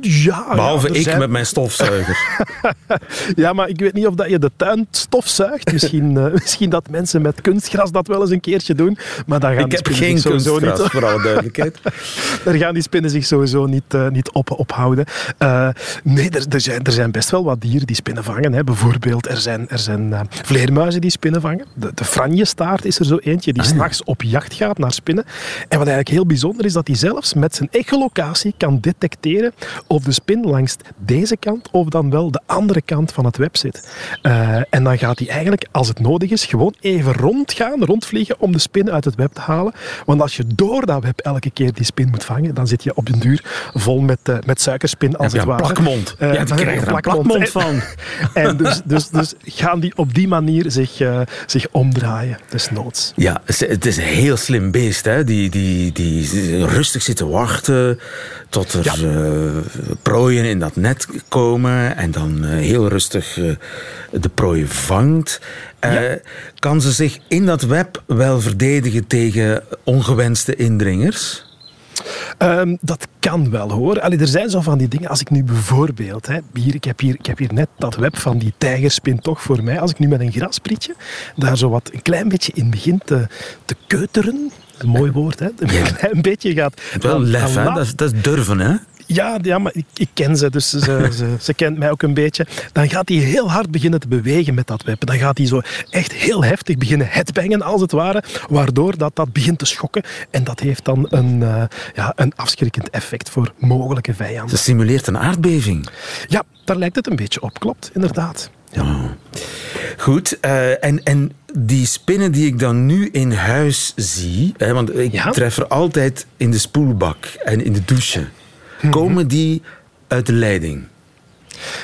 ja, Behalve ja, er ik zijn- met mijn stofzuiger. Ja, maar ik weet niet of dat je de tuin stofzuigt. Misschien, eh, misschien dat mensen met kunstgras dat wel eens een keertje doen. Maar dan gaan ik die heb spinnen geen zich sowieso kunstgras, niet... voor alle duidelijkheid. Daar gaan die spinnen zich sowieso niet, eh, niet op, ophouden. Eh, nee, er, er, zijn, er zijn best wel wat dieren die spinnen vangen. Hè. Bijvoorbeeld, er zijn, er zijn vleermuizen die spinnen vangen. De, de franjestaart is er zo eentje die s'nachts op jacht gaat naar spinnen. En wat eigenlijk heel bijzonder is, dat hij zelfs met zijn echolocatie kan detecteren of de spin langs deze kant of dan wel de andere kant van het web zit. Eh, en dan gaat hij eigenlijk, als het nodig is, gewoon even rondgaan, rondvliegen om de spin uit het web te halen. Want als je door dat web elke keer die spin moet vangen, dan zit je op den duur vol met, eh, met suikerspin als Ja, het een ware. plakmond. Eh, Ja, dan heb je er een plakmond. van. En dus, dus, dus gaan die op die manier zich, zich omdraaien, desnoods. Ja, het is een heel slim beest. Hè? Die, die, die rustig zit te wachten tot er prooien in dat net komen. En dan eh, heel rustig eh, de prooi vangt. Eh, Kan ze zich in dat web wel verdedigen tegen ongewenste indringers? Ehm, dat kan wel hoor. Allee, er zijn zo van die dingen. Als ik nu bijvoorbeeld, hè, hier, ik, heb hier, ik heb hier net dat web van die tijgerspin toch voor mij. Als ik nu met een grasprietje daar zo wat een klein beetje in begin te, te keuteren. Een mooi woord, hè? Een klein beetje gaat. Wel lef, hè? Dat dat is durven, hè? Ja, ja maar ik, ik ken ze, dus ze, ze, ze kent mij ook een beetje. Dan gaat hij heel hard beginnen te bewegen met dat web. Dan gaat hij zo echt heel heftig beginnen headbangen, als het ware. Waardoor dat, dat begint te schokken. En dat heeft dan een, eh, ja, een afschrikkend effect voor mogelijke vijanden. Ze simuleert een aardbeving. Ja, daar lijkt het een beetje op, klopt, inderdaad. Goed, eh, en, en die spinnen die ik dan nu in huis zie, hè, want ik tref er altijd in de spoelbak en in de douche. Komen die uit de leiding?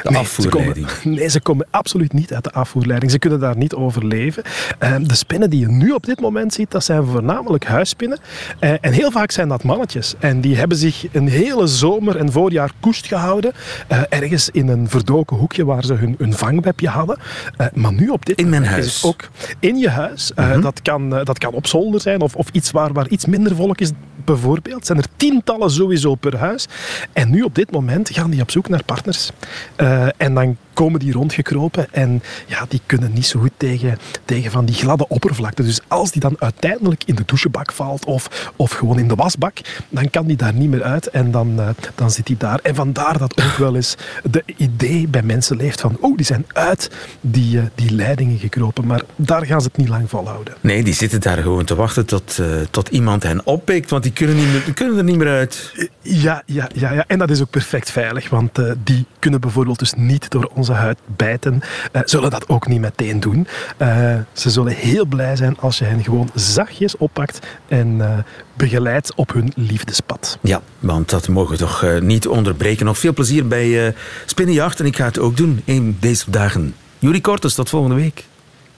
De Nee, afvoerleiding. Ze komen, nee, ze komen absoluut niet uit de afvoerleiding. Ze kunnen daar niet overleven. Eh, de spinnen die je nu op dit moment ziet, dat zijn voornamelijk huisspinnen. Eh, en heel vaak zijn dat mannetjes. En die hebben zich een hele zomer en voorjaar koest gehouden. eh, ergens in een verdoken hoekje waar ze hun, hun vangwebje hadden. Eh, maar nu op dit In mijn moment huis. is het ook in je huis. Mhm. dat, kan, dat kan op zolder zijn of, of iets waar, waar iets minder volk is. Bijvoorbeeld zijn er tientallen sowieso per huis. En nu op dit moment gaan die op zoek naar partners. Eh, en dan komen die rondgekropen en ja, die kunnen niet zo goed tegen, tegen van die gladde oppervlakte. Dus als die dan uiteindelijk in de douchebak valt of, of gewoon in de wasbak, dan kan die daar niet meer uit en dan, eh, dan zit hij daar. En vandaar dat ook wel eens de idee bij mensen leeft van oh, die zijn uit die, eh, die leidingen gekropen. Maar daar gaan ze het niet lang volhouden. Nee, die zitten daar gewoon te wachten tot, tot iemand hen oppikt, want die kunnen, niet meer, die kunnen er niet meer uit. Ja, ja, ja, ja, en dat is ook perfect veilig, want die kunnen bijvoorbeeld dus niet door onze huid bijten, eh, zullen dat ook niet meteen doen. Eh, ze zullen heel blij zijn als je hen gewoon zachtjes oppakt en eh, begeleidt op hun liefdespad. Ja, want dat mogen we toch niet onderbreken. Nog veel plezier bij Spinnenjacht en ik ga het ook doen in deze dagen. Juri Kortes, tot volgende week.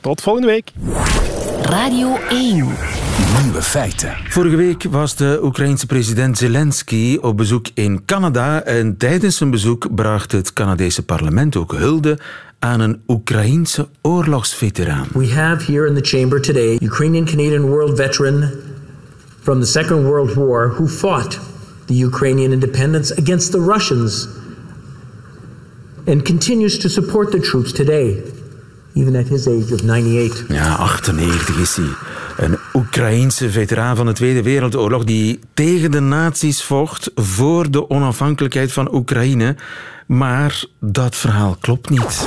Tot volgende week. Radio 1. Nieuwe feiten. Vorige week was de Oekraïense president Zelensky op bezoek in Canada en tijdens zijn bezoek bracht het Canadese parlement ook hulde aan een Oekraïense oorlogsveteraan. We have here in the chamber today Ukrainian Canadian world veteran from the Second World War who fought the Ukrainian independence against the Russians and continues to support the troops today, even at his age of 98. Ja, 98 is hij. Een Oekraïense veteraan van de Tweede Wereldoorlog die tegen de nazi's vocht voor de onafhankelijkheid van Oekraïne. Maar dat verhaal klopt niet.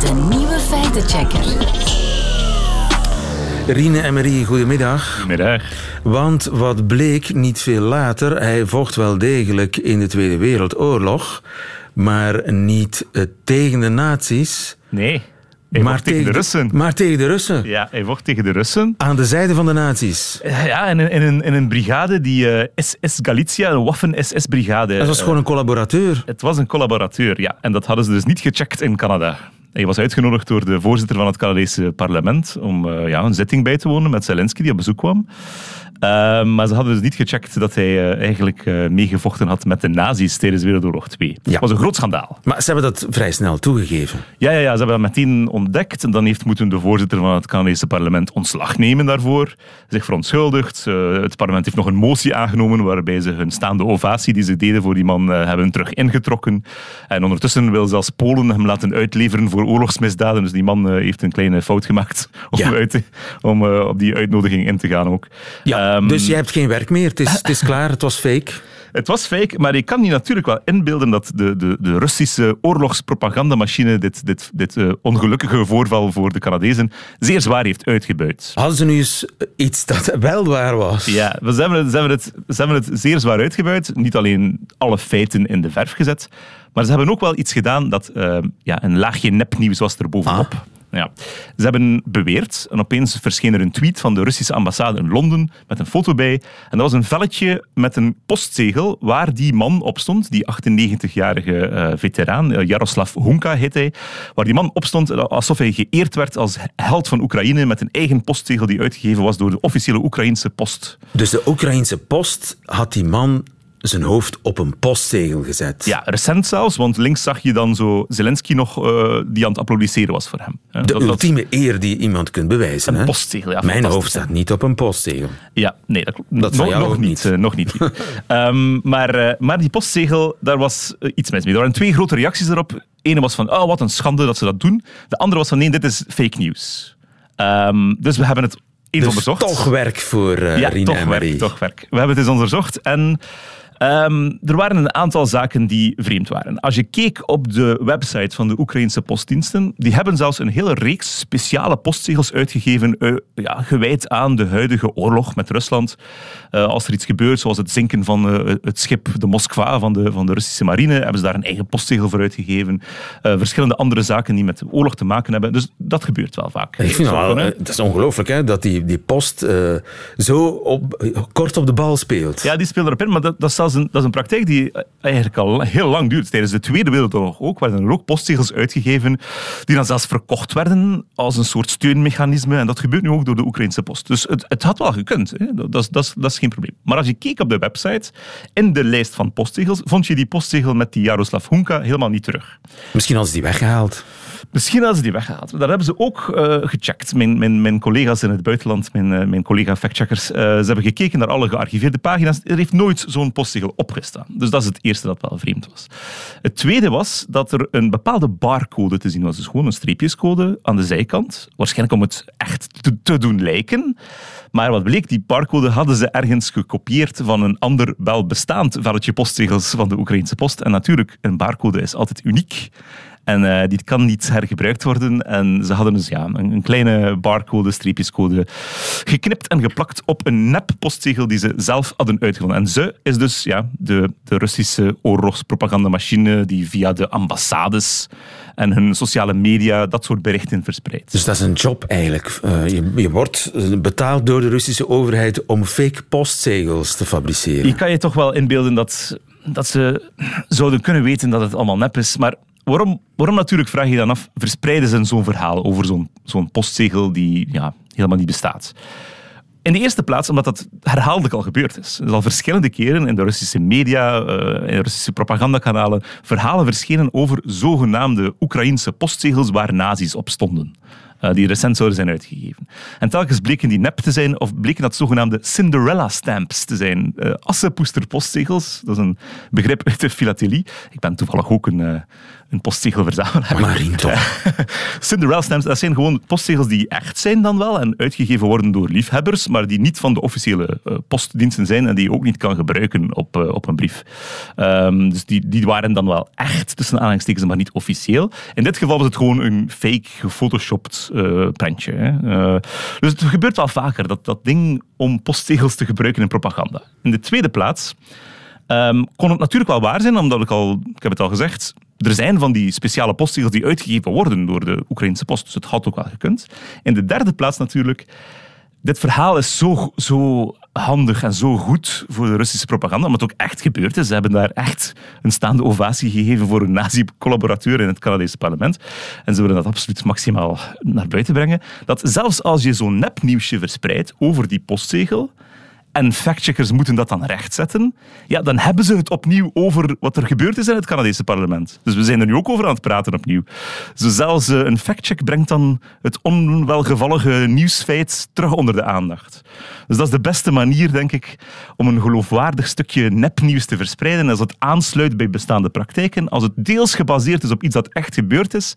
De nieuwe feitenchecker. Rine en Marie, goedemiddag. Goedemiddag. Want wat bleek niet veel later, hij vocht wel degelijk in de Tweede Wereldoorlog, maar niet eh, tegen de nazi's. Nee, hij maar tegen de Russen. Maar tegen de Russen. Ja, hij vocht tegen de Russen. Aan de zijde van de nazi's. Eh, Ja, in een, in een, in een brigade, die eh, SS Galicia, een Waffen-SS-brigade. Dat was gewoon een collaborateur. Het was een collaborateur, ja. En dat hadden ze dus niet gecheckt in Canada. Hij was uitgenodigd door de voorzitter van het Canadese parlement om eh, ja, een zitting bij te wonen met Zelensky, die op bezoek kwam. Uh, maar ze hadden dus niet gecheckt dat hij uh, eigenlijk uh, meegevochten had met de nazi's tijdens Wereldoorlog 2. Ja. Dat was een groot schandaal. Maar ze hebben dat vrij snel toegegeven. Ja, ja, ja, ze hebben dat meteen ontdekt. En dan heeft moeten de voorzitter van het Canadese parlement ontslag nemen daarvoor. Zich verontschuldigd. het parlement heeft nog een motie aangenomen waarbij ze hun staande ovatie die ze deden voor die man hebben terug ingetrokken. En ondertussen wil zelfs Polen hem laten uitleveren voor oorlogsmisdaden. Dus die man heeft een kleine fout gemaakt om, ja. uit, om op die uitnodiging in te gaan ook. Ja. Um, dus je hebt geen werk meer, het is, het is klaar, het was fake. Het was fake, maar ik kan je natuurlijk wel inbeelden dat de, de, de Russische oorlogspropagandamachine dit, dit, dit uh, ongelukkige voorval voor de Canadezen zeer zwaar heeft uitgebuit. Hadden ze nu eens iets dat wel waar was? Ja, ze hebben, het, ze, hebben het, ze hebben het zeer zwaar uitgebuit. Niet alleen alle feiten in de verf gezet, maar ze hebben ook wel iets gedaan dat uh, ja, een laagje nepnieuws was er bovenop. Ah. Ja. Ze hebben beweerd, en opeens verscheen er een tweet van de Russische ambassade in Londen met een foto bij. En dat was een velletje met een postzegel waar die man op stond, die 98-jarige uh, veteraan, uh, Jaroslav Hunka heet hij, waar die man op stond alsof hij geëerd werd als held van Oekraïne met een eigen postzegel die uitgegeven was door de officiële Oekraïnse post. Dus de Oekraïnse post had die man zijn hoofd op een postzegel gezet. Ja, recent zelfs, want links zag je dan zo Zelensky nog uh, die aan het applaudisseren was voor hem. De dat, ultieme dat... eer die iemand kunt bewijzen. Een hè? postzegel, ja. Mijn hoofd staat niet op een postzegel. Ja, nee, dat, dat nog, nog niet. Uh, nog niet. um, maar, uh, maar die postzegel, daar was iets mis mee. Er waren twee grote reacties erop. Ene was van, oh, wat een schande dat ze dat doen. De andere was van, nee, dit is fake news. Um, dus we hebben het eens dus onderzocht. toch werk voor uh, ja, Rina toch en Marie. Werk, toch werk. We hebben het eens onderzocht en... Um, er waren een aantal zaken die vreemd waren. Als je keek op de website van de Oekraïnse postdiensten, die hebben zelfs een hele reeks speciale postzegels uitgegeven, uh, ja, gewijd aan de huidige oorlog met Rusland. Uh, als er iets gebeurt, zoals het zinken van uh, het schip de Moskva van de, van de Russische marine, hebben ze daar een eigen postzegel voor uitgegeven. verschillende andere zaken die met de oorlog te maken hebben. Dus dat gebeurt wel vaak. Ik vind wel, het is ongelooflijk dat die, die post zo op, kort op de bal speelt. Ja, die speelt erop in, maar dat, dat dat dat is een praktijk die eigenlijk al heel lang duurt. Tijdens de Tweede Wereldoorlog ook werden er ook postzegels uitgegeven die dan zelfs verkocht werden als een soort steunmechanisme. En dat gebeurt nu ook door de Oekraïnse post. Dus het, het had wel gekund. Hè? Dat, dat, dat is geen probleem. Maar als je keek op de website, in de lijst van postzegels, vond je die postzegel met die Jaroslav Hunka helemaal niet terug. Misschien hadden ze die weggehaald. Misschien hadden ze die weggehaald. Daar hebben ze ook uh, gecheckt. Mijn, mijn, mijn collega's in het buitenland, mijn, uh, mijn collega factcheckers, uh, ze hebben gekeken naar alle gearchiveerde pagina's. Er heeft nooit zo'n postzegel opgestaan. Dus dat is het eerste dat wel vreemd was. Het tweede was dat er een bepaalde barcode te zien was. Dus gewoon een streepjescode aan de zijkant. Waarschijnlijk om het echt te, te doen lijken. Maar wat bleek, die barcode hadden ze ergens gekopieerd van een ander wel bestaand velletje postzegels van de Oekraïnse post. En natuurlijk, een barcode is altijd uniek. En uh, die kan niet hergebruikt worden. En ze hadden dus ja, een, een kleine barcode, streepjescode, geknipt en geplakt op een nep postzegel die ze zelf hadden uitgevonden. En ze is dus ja, de, de Russische oorlogspropagandamachine die via de ambassades en hun sociale media dat soort berichten verspreidt. Dus dat is een job eigenlijk. Uh, je, je, wordt betaald door de Russische overheid om fake postzegels te fabriceren. Je kan je toch wel inbeelden dat, dat ze zouden kunnen weten dat het allemaal nep is, maar waarom, natuurlijk, vraag je dan af, verspreiden ze zo'n verhaal over zo'n postzegel die ja, helemaal niet bestaat? In de eerste plaats omdat dat herhaaldelijk al gebeurd is. Er is al verschillende keren in de Russische media, in de Russische propagandakanalen, verhalen verschenen over zogenaamde Oekraïnse postzegels waar nazi's op stonden. die recent zouden zijn uitgegeven. En telkens bleken die nep te zijn, of bleken dat zogenaamde Cinderella stamps te zijn. Uh, postzegels, dat is een begrip uit de filatelie. Ik ben toevallig ook een, uh, een postzegelverzamelaar. Marien toch? Cinderella stamps, dat zijn gewoon postzegels die echt zijn dan wel en uitgegeven worden door liefhebbers, maar die niet van de officiële uh, postdiensten zijn en die je ook niet kan gebruiken op, uh, op een brief. Um, dus die, die waren dan wel echt, tussen aanhalingstekens, maar niet officieel. In dit geval was het gewoon een fake, gefotoshopt uh, prentje. Hè. dus het gebeurt wel vaker, dat, dat ding om postzegels te gebruiken in propaganda. In de tweede plaats um, kon het natuurlijk wel waar zijn, omdat ik al, ik heb het al gezegd, er zijn van die speciale postzegels die uitgegeven worden door de Oekraïnse post. Dus het had ook wel gekund. In de derde plaats natuurlijk, dit verhaal is zo, zo handig en zo goed voor de Russische propaganda, omdat het ook echt gebeurd is. Ze hebben daar echt een staande ovatie gegeven voor een nazi-collaborateur in het Canadese parlement. En ze willen dat absoluut maximaal naar buiten brengen. Dat zelfs als je zo'n nepnieuwsje verspreidt over die postzegel, en factcheckers moeten dat dan rechtzetten, ja, dan hebben ze het opnieuw over wat er gebeurd is in het Canadese parlement. Dus we zijn er nu ook over aan het praten opnieuw. Zo zelfs uh, een factcheck brengt dan het onwelgevallige nieuwsfeit terug onder de aandacht. Dus dat is de beste manier, denk ik, om een geloofwaardig stukje nepnieuws te verspreiden. Als het aansluit bij bestaande praktijken, als het deels gebaseerd is op iets dat echt gebeurd is.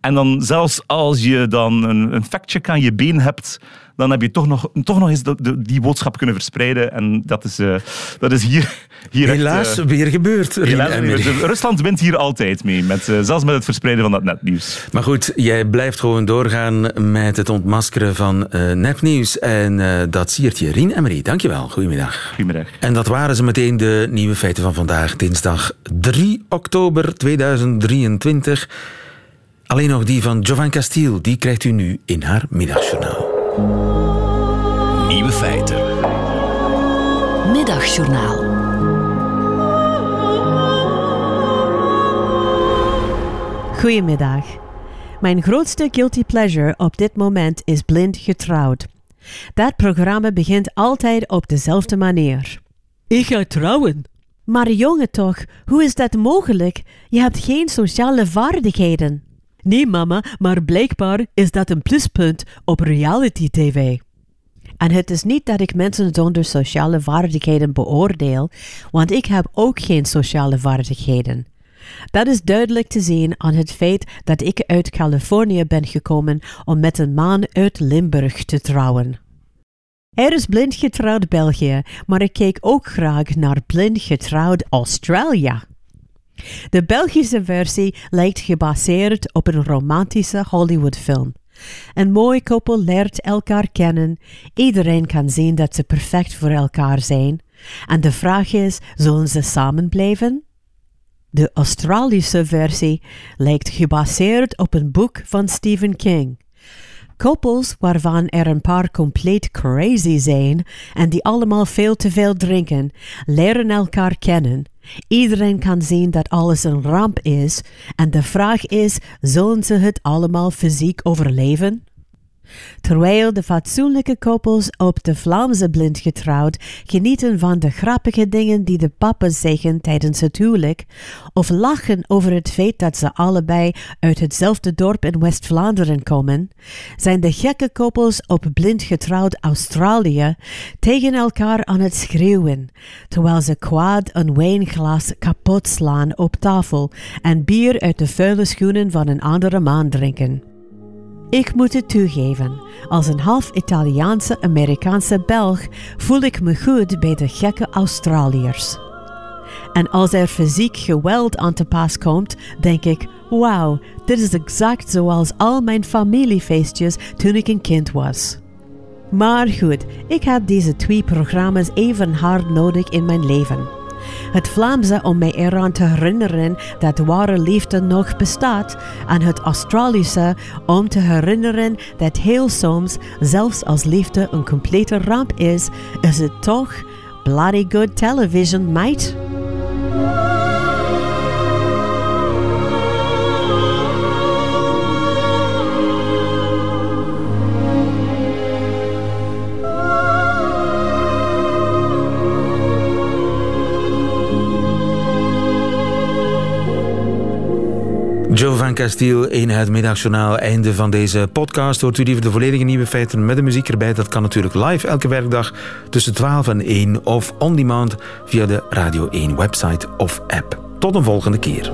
En dan zelfs als je dan een, een factcheck aan je been hebt, dan heb je toch nog, toch nog eens de, de, die boodschap kunnen verspreiden. En dat is, uh, dat is hier, hier Helaas echt, weer gebeurd. Helaas weer. Rusland wint hier altijd mee, met, uh, zelfs met het verspreiden van dat netnieuws. Maar goed, jij blijft gewoon doorgaan met het ontmaskeren van nepnieuws. En dat siert je. Rien Emery, dankjewel. Goedemiddag. Goedemiddag. En dat waren ze meteen de nieuwe feiten van vandaag, dinsdag 3 oktober 2023. Alleen nog die van Jovan Castiel, die krijgt u nu in haar middagjournaal. Nieuwe feiten. Middagjournaal. Goedemiddag. Mijn grootste guilty pleasure op dit moment is Blind Getrouwd. Dat programma begint altijd op dezelfde manier. Ik ga trouwen. Maar jongen toch, hoe is dat mogelijk? Je hebt geen sociale vaardigheden. Nee, mama, maar blijkbaar is dat een pluspunt op reality TV. En het is niet dat ik mensen zonder sociale vaardigheden beoordeel, want ik heb ook geen sociale vaardigheden. Dat is duidelijk te zien aan het feit dat ik uit Californië ben gekomen om met een man uit Limburg te trouwen. Er is blind getrouwd België, maar ik keek ook graag naar blind getrouwd Australië. De Belgische versie lijkt gebaseerd op een romantische Hollywoodfilm. Een mooi koppel leert elkaar kennen. Iedereen kan zien dat ze perfect voor elkaar zijn. En de vraag is: zullen ze samen blijven? De Australische versie lijkt gebaseerd op een boek van Stephen King. Koppels waarvan er een paar compleet crazy zijn en die allemaal veel te veel drinken, leren elkaar kennen. Iedereen kan zien dat alles een ramp is en de vraag is, zullen ze het allemaal fysiek overleven? Terwijl de fatsoenlijke koppels op de Vlaamse blind getrouwd genieten van de grappige dingen die de pappen zeggen tijdens het huwelijk, of lachen over het feit dat ze allebei uit hetzelfde dorp in West-Vlaanderen komen, zijn de gekke koppels op blind getrouwd Australië tegen elkaar aan het schreeuwen, terwijl ze kwaad een wijnglas kapot slaan op tafel en bier uit de vuile schoenen van een andere man drinken. Ik moet het toegeven, als een half Italiaanse Amerikaanse Belg voel ik me goed bij de gekke Australiërs. En als er fysiek geweld aan te pas komt, denk ik: wauw, dit is exact zoals al mijn familiefeestjes toen ik een kind was. Maar goed, ik heb deze twee programma's even hard nodig in mijn leven. Het Vlaamse om mij eraan te herinneren dat ware liefde nog bestaat. En het Australische om te herinneren dat heel soms, zelfs als liefde een complete ramp is, is het toch bloody good television, mate. Van Castiel in het middagjournaal. Einde van deze podcast. Hoort u liever de volledige nieuwe feiten met de muziek erbij? Dat kan natuurlijk live elke werkdag tussen 12 en 1 of on demand via de Radio 1 website of app. Tot een volgende keer.